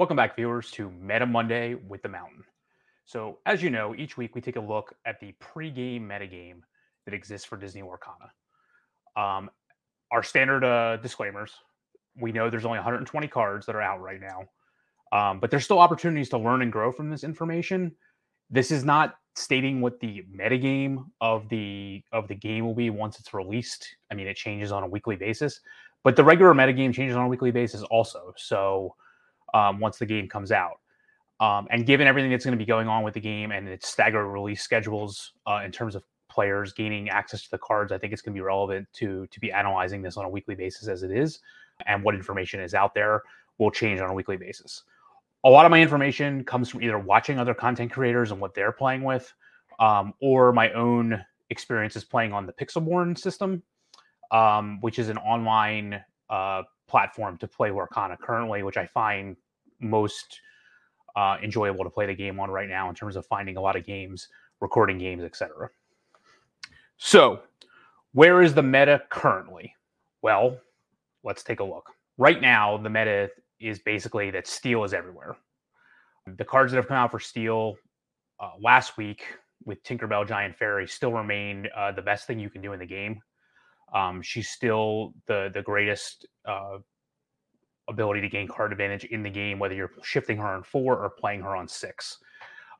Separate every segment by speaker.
Speaker 1: Welcome back, viewers, to Meta Monday with the Mountain. So, as you know, each week we take a look at the pre-game metagame that exists for Disney Lorcana. Um, our standard uh, disclaimers: we know there's only 120 cards that are out right now, um, but there's still opportunities to learn and grow from this information. This is not stating what the metagame of the of the game will be once it's released. I mean, it changes on a weekly basis, but the regular metagame changes on a weekly basis also. So um, once the game comes out. Um, and given everything that's going to be going on with the game and its staggered release schedules uh, in terms of players gaining access to the cards, I think it's going to be relevant to to be analyzing this on a weekly basis as it is, and what information is out there will change on a weekly basis. A lot of my information comes from either watching other content creators and what they're playing with, um, or my own experiences playing on the Pixelborn system, um, which is an online uh, platform to play Lorcana currently, which I find most uh, enjoyable to play the game on right now in terms of finding a lot of games, recording games, etc. So, where is the meta currently? Well, let's take a look. Right now, the meta is basically that steel is everywhere. The cards that have come out for steel uh, last week with Tinkerbell Giant Fairy still remain uh, the best thing you can do in the game. Um, she's still the the greatest uh, ability to gain card advantage in the game, whether you're shifting her on four or playing her on six.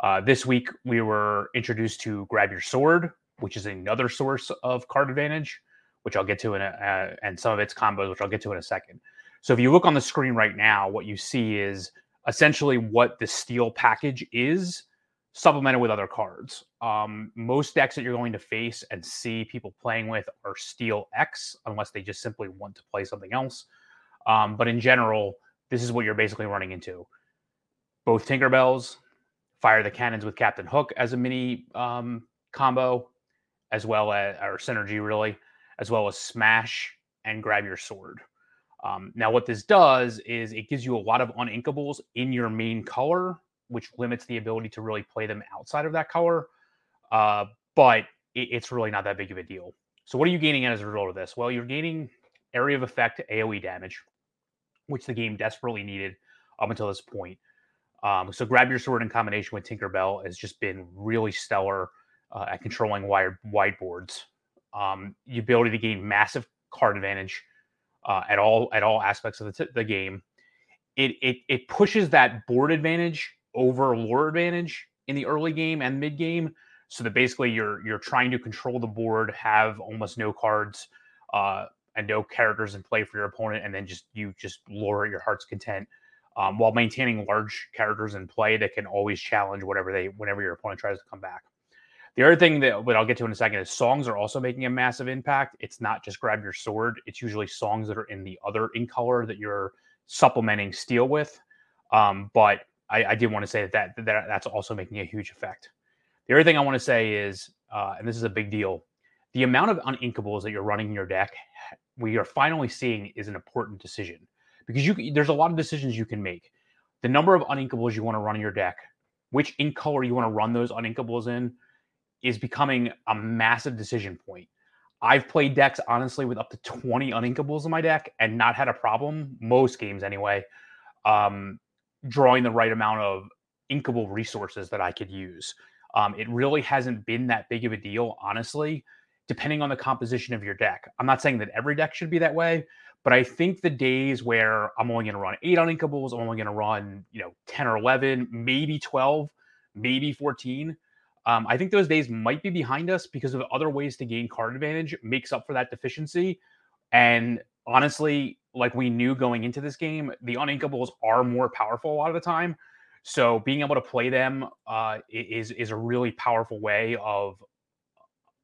Speaker 1: Uh, this week we were introduced to Grab Your Sword, which is another source of card advantage, which I'll get to in a, uh, and some of its combos, which I'll get to in a second. So if you look on the screen right now, what you see is essentially what the steel package is supplemented with other cards. Um, most decks that you're going to face and see people playing with are Steel X, unless they just simply want to play something else. Um, but in general, this is what you're basically running into. Both Tinkerbells, fire the cannons with Captain Hook as a mini um, combo, as well as or synergy really, as well as smash and grab your sword. Um, now, what this does is it gives you a lot of uninkables in your main color which limits the ability to really play them outside of that color. Uh, but it, it's really not that big of a deal. So, what are you gaining as a result of this? Well, you're gaining area of effect AoE damage, which the game desperately needed up until this point. Um, so, grab your sword in combination with Tinkerbell has just been really stellar uh, at controlling wide whiteboards. Um, the ability to gain massive card advantage uh, at all at all aspects of the, t- the game. It, it it pushes that board advantage over lore advantage in the early game and mid game. So that basically you're you're trying to control the board, have almost no cards uh, and no characters in play for your opponent, and then just you just at your heart's content um, while maintaining large characters in play that can always challenge whatever they whenever your opponent tries to come back. The other thing that what I'll get to in a second is songs are also making a massive impact. It's not just grab your sword; it's usually songs that are in the other in color that you're supplementing steel with. Um, but I, I did want to say that, that, that that's also making a huge effect. The other thing I want to say is, uh, and this is a big deal, the amount of uninkables that you're running in your deck, we are finally seeing is an important decision because you there's a lot of decisions you can make. The number of uninkables you want to run in your deck, which ink color you want to run those uninkables in, is becoming a massive decision point. I've played decks honestly with up to 20 uninkables in my deck and not had a problem most games anyway. Um, drawing the right amount of inkable resources that I could use. Um, it really hasn't been that big of a deal, honestly, depending on the composition of your deck. I'm not saying that every deck should be that way, but I think the days where I'm only going to run eight uninkables, I'm only going to run, you know, 10 or 11, maybe 12, maybe 14. Um, I think those days might be behind us because of other ways to gain card advantage makes up for that deficiency. And honestly, like we knew going into this game, the uninkables are more powerful a lot of the time. So being able to play them uh, is is a really powerful way of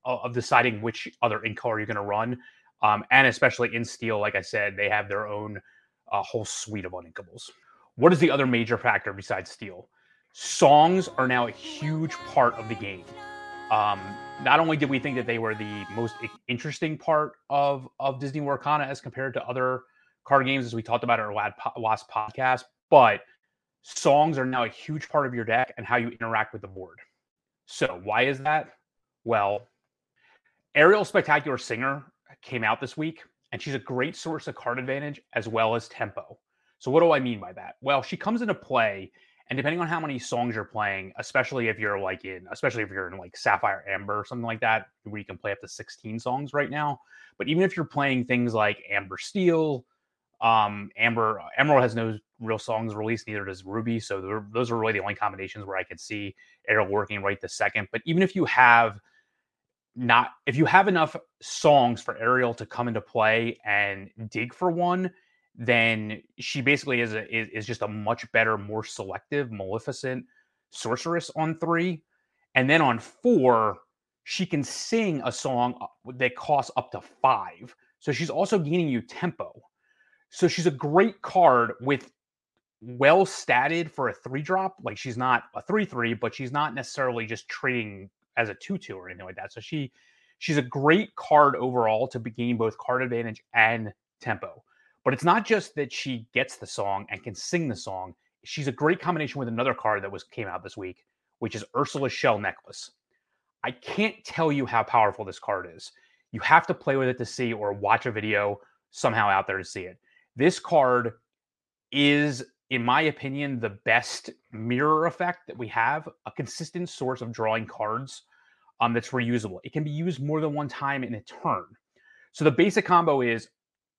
Speaker 1: of deciding which other ink color you're going to run, um, and especially in steel, like I said, they have their own uh, whole suite of uninkables. What is the other major factor besides steel? Songs are now a huge part of the game. Um, not only did we think that they were the most interesting part of of Disney Lorcana as compared to other card games, as we talked about in our last podcast, but songs are now a huge part of your deck and how you interact with the board. So why is that? Well, Ariel Spectacular Singer came out this week, and she's a great source of card advantage as well as tempo. So what do I mean by that? Well, she comes into play and depending on how many songs you're playing, especially if you're like in, especially if you're in like Sapphire Amber or something like that, where you can play up to 16 songs right now. But even if you're playing things like Amber Steel, um, Amber Emerald has no real songs released, neither does Ruby. So those are really the only combinations where I could see Ariel working right this second. But even if you have not, if you have enough songs for Ariel to come into play and dig for one, then she basically is a, is, is just a much better, more selective, maleficent sorceress on three. And then on four, she can sing a song uh, that costs up to five. So she's also gaining you tempo. So she's a great card with well statted for a three drop. Like she's not a three three, but she's not necessarily just trading as a two two or anything like that. So she she's a great card overall to gain both card advantage and tempo. But it's not just that she gets the song and can sing the song. She's a great combination with another card that was came out this week, which is Ursula's Shell Necklace. I can't tell you how powerful this card is. You have to play with it to see or watch a video somehow out there to see it. This card is, in my opinion, the best mirror effect that we have, a consistent source of drawing cards um, that's reusable. It can be used more than one time in a turn. So the basic combo is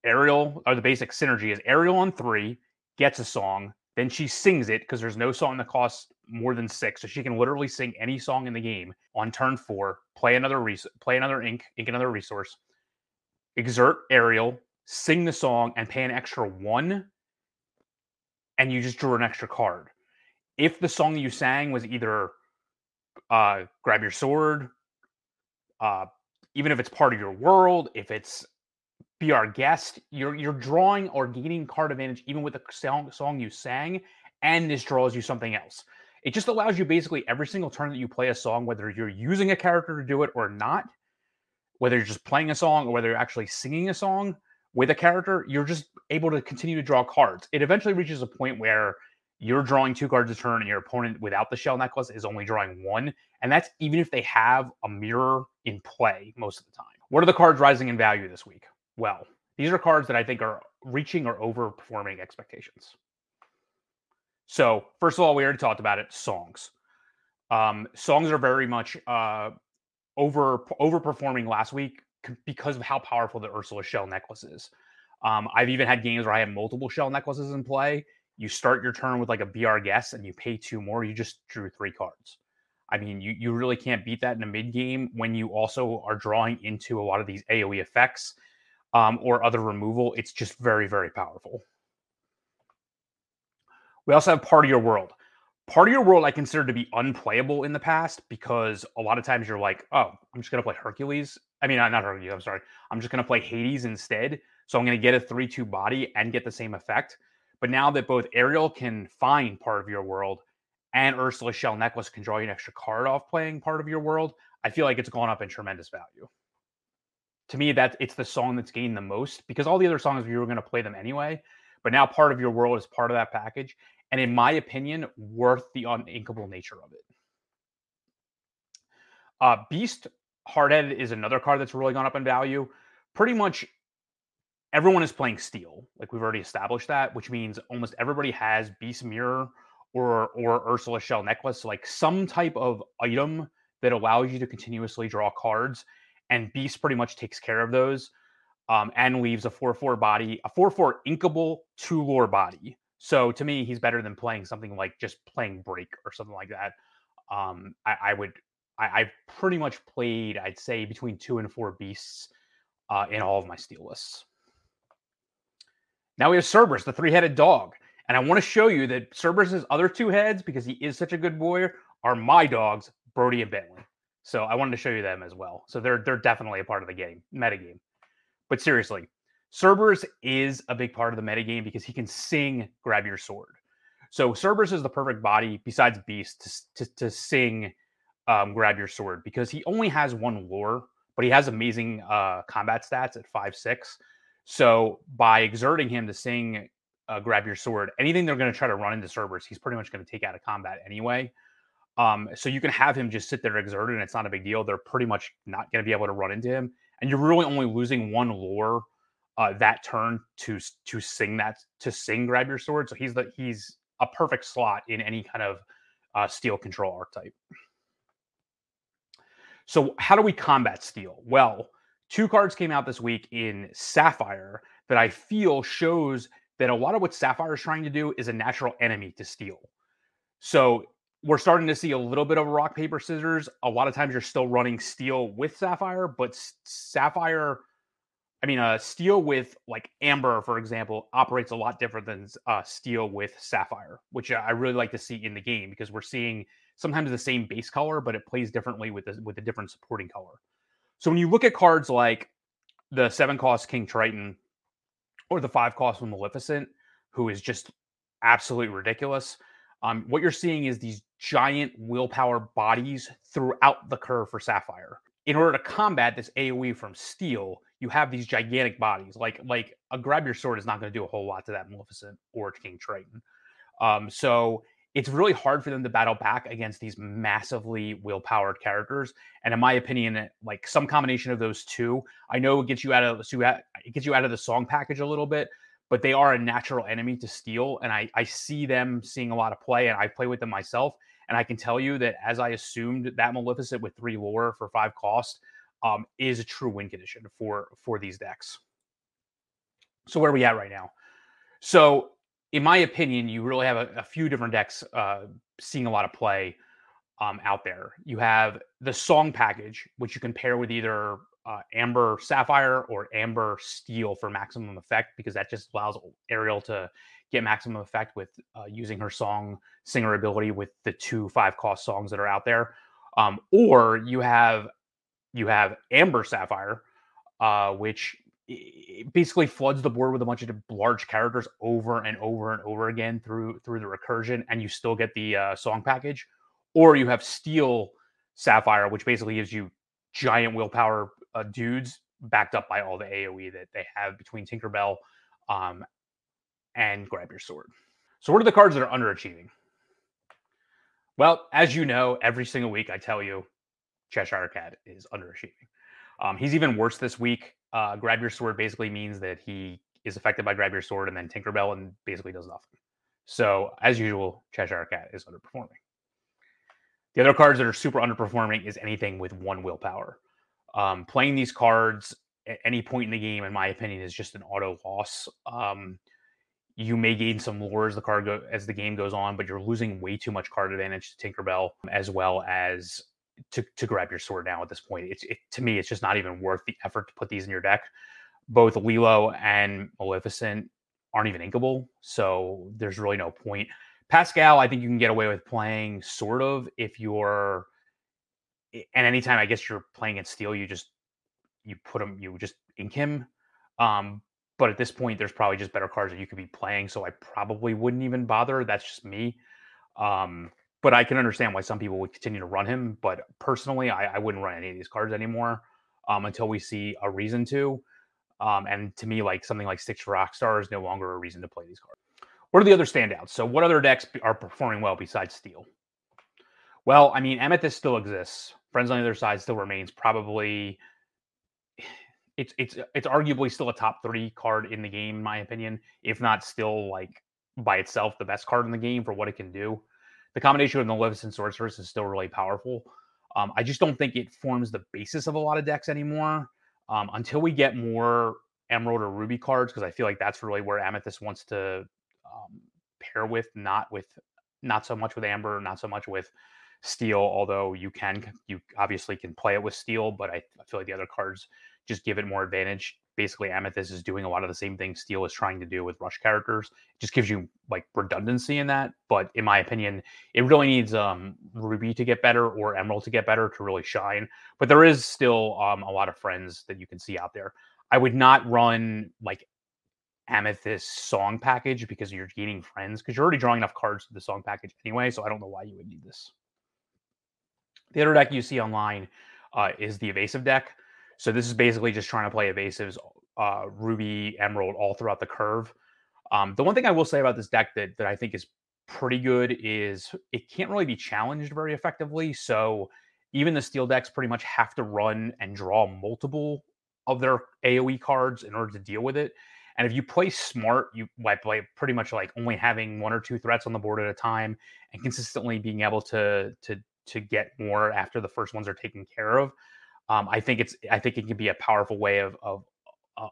Speaker 1: Ariel, or the basic synergy is Ariel on three gets a song, then she sings it because there's no song that costs more than six, so she can literally sing any song in the game on turn four. Play another res- play another ink, ink another resource. Exert Ariel, sing the song, and pay an extra one, and you just drew an extra card. If the song you sang was either uh, grab your sword, uh, even if it's part of your world, if it's be our guest. You're you're drawing or gaining card advantage even with the song song you sang, and this draws you something else. It just allows you basically every single turn that you play a song, whether you're using a character to do it or not, whether you're just playing a song or whether you're actually singing a song with a character, you're just able to continue to draw cards. It eventually reaches a point where you're drawing two cards a turn and your opponent without the shell necklace is only drawing one. And that's even if they have a mirror in play most of the time. What are the cards rising in value this week? well. These are cards that I think are reaching or overperforming expectations. So, first of all, we already talked about it songs. Um, songs are very much uh, over overperforming last week because of how powerful the Ursula shell necklace is. Um, I've even had games where I have multiple shell necklaces in play. You start your turn with like a Be Our Guest and you pay two more. You just drew three cards. I mean, you, you really can't beat that in a mid game when you also are drawing into a lot of these AoE effects um, or other removal. It's just very, very powerful. We also have Part of Your World. Part of Your World I consider to be unplayable in the past because a lot of times you're like, oh, I'm just going to play Hercules. I mean, not Hercules, I'm sorry. I'm just going to play Hades instead. So I'm going to get a 3 2 body and get the same effect. But now that both Ariel can find Part of Your World and Ursula Shell Necklace can draw you an extra card off playing Part of Your World, I feel like it's gone up in tremendous value. To me that it's the song that's gained the most because all the other songs we were going to play them anyway but now part of your world is part of that package and in my opinion worth the uninkable nature of it. Uh, beast hardhead is another card that's really gone up in value. Pretty much everyone is playing steel like we've already established that which means almost everybody has beast mirror or or ursula shell necklace like some type of item that allows you to continuously draw cards and Beast pretty much takes care of those um, and leaves a 4 4 body, a 4 4 inkable two lore body. So to me, he's better than playing something like just playing Break or something like that. Um, I, I would, I, have pretty much played, I'd say, between two and four beasts uh, in all of my steel lists. Now we have Cerberus, the three headed dog. And I want to show you that Cerberus's other two heads, because he is such a good boy, are my dogs, Brody and Bentley. So I wanted to show you them as well. So they're they're definitely a part of the game, metagame. But seriously, Cerberus is a big part of the metagame because he can sing grab your sword. So Cerberus is the perfect body besides Beast to, to, to sing um, grab your sword because he only has one lore, but he has amazing uh, combat stats at five six. So by exerting him to sing uh, grab your sword, anything they're going to try to run into Cerberus, he's pretty much going to take out of combat anyway. Um, so you can have him just sit there exerted, and it's not a big deal. They're pretty much not going to be able to run into him, and you're really only losing one lore uh, that turn to to sing that to sing grab your sword. So he's the he's a perfect slot in any kind of uh, steel control archetype. So how do we combat steel? Well, two cards came out this week in Sapphire that I feel shows that a lot of what Sapphire is trying to do is a natural enemy to steel. So we're starting to see a little bit of rock paper scissors. A lot of times you're still running steel with Sapphire, but Sapphire I mean, uh, steel with like amber, for example, operates a lot different than uh, steel with sapphire, which I really like to see in the game because we're seeing sometimes the same base color, but it plays differently with the, with a different supporting color. So when you look at cards like the seven cost King Triton or the five cost Maleficent, who is just absolutely ridiculous, um, what you're seeing is these giant willpower bodies throughout the curve for Sapphire. In order to combat this AoE from Steel, you have these gigantic bodies. Like like a grab your sword is not going to do a whole lot to that Maleficent or King Triton. Um, so it's really hard for them to battle back against these massively will-powered characters. And in my opinion, like some combination of those two, I know it gets you out of it gets you out of the song package a little bit, but they are a natural enemy to steel. And I, I see them seeing a lot of play, and I play with them myself. And I can tell you that as I assumed that Maleficent with three lore for five cost, um, is a true win condition for for these decks. So where are we at right now? So in my opinion, you really have a, a few different decks uh, seeing a lot of play um, out there. You have the song package, which you can pair with either uh, Amber Sapphire or Amber Steel for maximum effect, because that just allows Ariel to get maximum effect with uh, using her song singer ability with the two five cost songs that are out there. Um, or you have you have Amber Sapphire, uh, which basically floods the board with a bunch of large characters over and over and over again through through the recursion, and you still get the uh, song package. Or you have Steel Sapphire, which basically gives you giant willpower uh, dudes backed up by all the AOE that they have between Tinkerbell um, and Grab Your Sword. So, what are the cards that are underachieving? Well, as you know, every single week I tell you Cheshire Cat is underachieving. Um, he's even worse this week. Uh, grab your sword basically means that he is affected by grab your sword and then Tinkerbell and basically does nothing. So as usual, Cheshire Cat is underperforming. The other cards that are super underperforming is anything with one willpower. Um, playing these cards at any point in the game, in my opinion, is just an auto loss. Um, you may gain some lore as the card go, as the game goes on, but you're losing way too much card advantage to Tinkerbell, as well as to to grab your sword now at this point. It's it, to me, it's just not even worth the effort to put these in your deck. Both Lilo and Maleficent aren't even inkable, so there's really no point. Pascal, I think you can get away with playing sort of if you're, and anytime I guess you're playing in steel, you just you put him, you just ink him. Um, but at this point, there's probably just better cards that you could be playing, so I probably wouldn't even bother. That's just me. Um, but I can understand why some people would continue to run him. But personally, I, I wouldn't run any of these cards anymore um, until we see a reason to. Um, and to me, like something like Stitch Rockstar is no longer a reason to play these cards. What are the other standouts? So, what other decks are performing well besides Steel? Well, I mean, Amethyst still exists. Friends on the other side still remains probably. It's it's it's arguably still a top three card in the game, in my opinion. If not still like by itself the best card in the game for what it can do the combination with Maleficent Sorceress is still really powerful. Um, I just don't think it forms the basis of a lot of decks anymore um, until we get more Emerald or Ruby cards, because I feel like that's really where Amethyst wants to um, pair with, not with, not so much with Amber, not so much with Steel. Although you can, you obviously can play it with Steel, but I, I feel like the other cards just give it more advantage basically Amethyst is doing a lot of the same things Steel is trying to do with Rush characters. It just gives you like redundancy in that. But in my opinion, it really needs um, Ruby to get better or Emerald to get better to really shine. But there is still um, a lot of friends that you can see out there. I would not run like Amethyst song package because you're gaining friends because you're already drawing enough cards to the song package anyway. So I don't know why you would need this. The other deck you see online uh, is the evasive deck. So this is basically just trying to play evasives, uh, Ruby, Emerald all throughout the curve. Um, the one thing I will say about this deck that that I think is pretty good is it can't really be challenged very effectively. So even the steel decks pretty much have to run and draw multiple of their AoE cards in order to deal with it. And if you play smart, you play pretty much like only having one or two threats on the board at a time and consistently being able to to to get more after the first ones are taken care of. Um, I think it's I think it can be a powerful way of of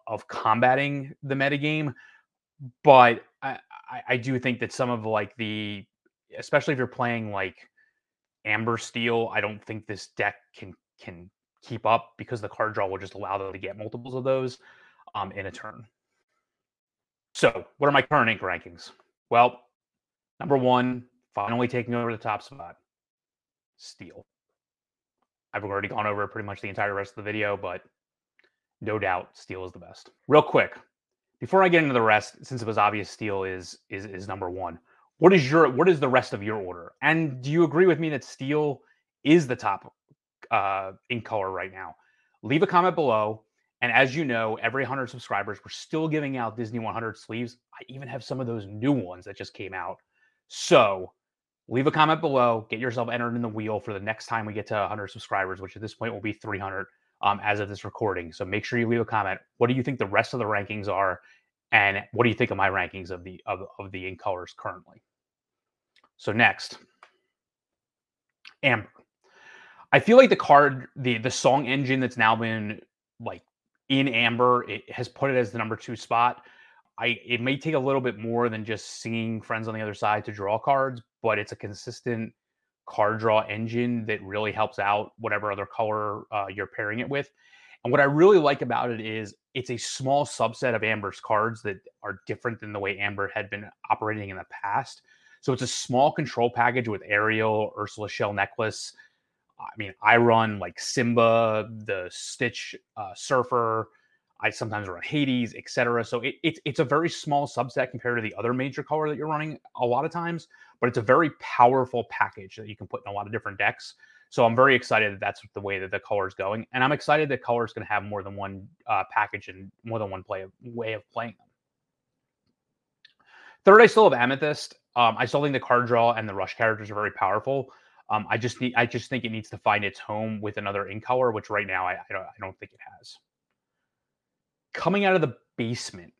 Speaker 1: of combating the metagame. But I, I do think that some of like the especially if you're playing like Amber Steel, I don't think this deck can can keep up because the card draw will just allow them to get multiples of those um, in a turn. So, what are my current ink rankings? Well, number one, finally taking over the top spot, Steel. I've already gone over pretty much the entire rest of the video, but no doubt Steel is the best. Real quick, before I get into the rest, since it was obvious Steel is is is number one, what is your what is the rest of your order? And do you agree with me that Steel is the top uh, ink color right now? Leave a comment below. And as you know, every 100 subscribers, we're still giving out Disney 100 sleeves. I even have some of those new ones that just came out. So leave a comment below, get yourself entered in the wheel for the next time we get to 100 subscribers, which at this point will be 300 um, as of this recording. So make sure you leave a comment. What do you think the rest of the rankings are? And what do you think of my rankings of the of, of the in colors currently? So next, Amber. I feel like the card, the the song engine that's now been like in Amber, it has put it as the number two spot. I it may take a little bit more than just seeing friends on the other side to draw cards, but it's a consistent card draw engine that really helps out whatever other color uh, you're pairing it with. And what I really like about it is it's a small subset of Amber's cards that are different than the way Amber had been operating in the past. So it's a small control package with Ariel, Ursula Shell necklace, I mean, I run like Simba, the Stitch uh, Surfer. I sometimes run Hades, etc. So it, it, it's a very small subset compared to the other major color that you're running a lot of times, but it's a very powerful package that you can put in a lot of different decks. So I'm very excited that that's the way that the color is going, and I'm excited that color is going to have more than one uh, package and more than one play way of playing them. Third, I still have Amethyst. Um, I still think the card draw and the rush characters are very powerful. Um, I just need, I just think it needs to find its home with another ink color, which right now I, I don't, I don't think it has. Coming out of the basement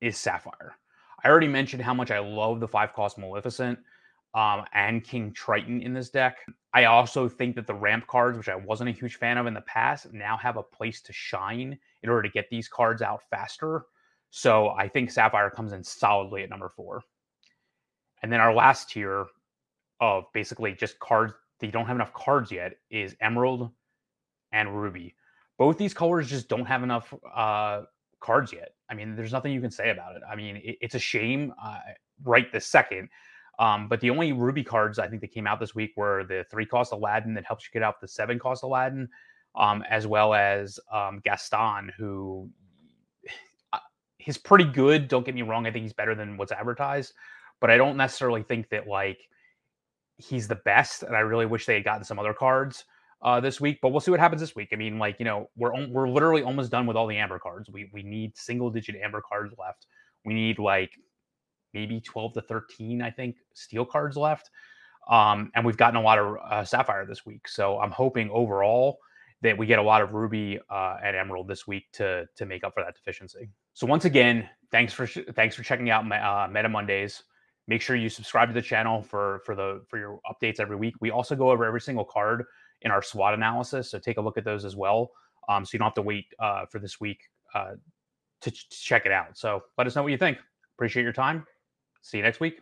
Speaker 1: is Sapphire. I already mentioned how much I love the five cost Maleficent um, and King Triton in this deck. I also think that the ramp cards, which I wasn't a huge fan of in the past, now have a place to shine in order to get these cards out faster. So I think Sapphire comes in solidly at number four. And then our last tier of basically just cards that you don't have enough cards yet is Emerald and Ruby. Both these colors just don't have enough uh, cards yet. I mean, there's nothing you can say about it. I mean, it, it's a shame uh, right this second. Um, but the only Ruby cards I think that came out this week were the three cost Aladdin that helps you get out the seven cost Aladdin, um, as well as um, Gaston, who he's pretty good. Don't get me wrong. I think he's better than what's advertised, but I don't necessarily think that like he's the best, and I really wish they had gotten some other cards uh, this week. But we'll see what happens this week. I mean, like you know, we're we're literally almost done with all the amber cards. We we need single digit amber cards left. We need like maybe twelve to thirteen, I think, steel cards left. Um, and we've gotten a lot of uh, sapphire this week. So I'm hoping overall that we get a lot of ruby uh, and emerald this week to to make up for that deficiency. So once again, thanks for thanks for checking out my uh, Meta Mondays. Make sure you subscribe to the channel for for the for your updates every week. We also go over every single card in our SWOT analysis, so take a look at those as well. Um, so you don't have to wait uh, for this week uh, to, ch- to check it out. So let us know what you think. Appreciate your time. See you next week.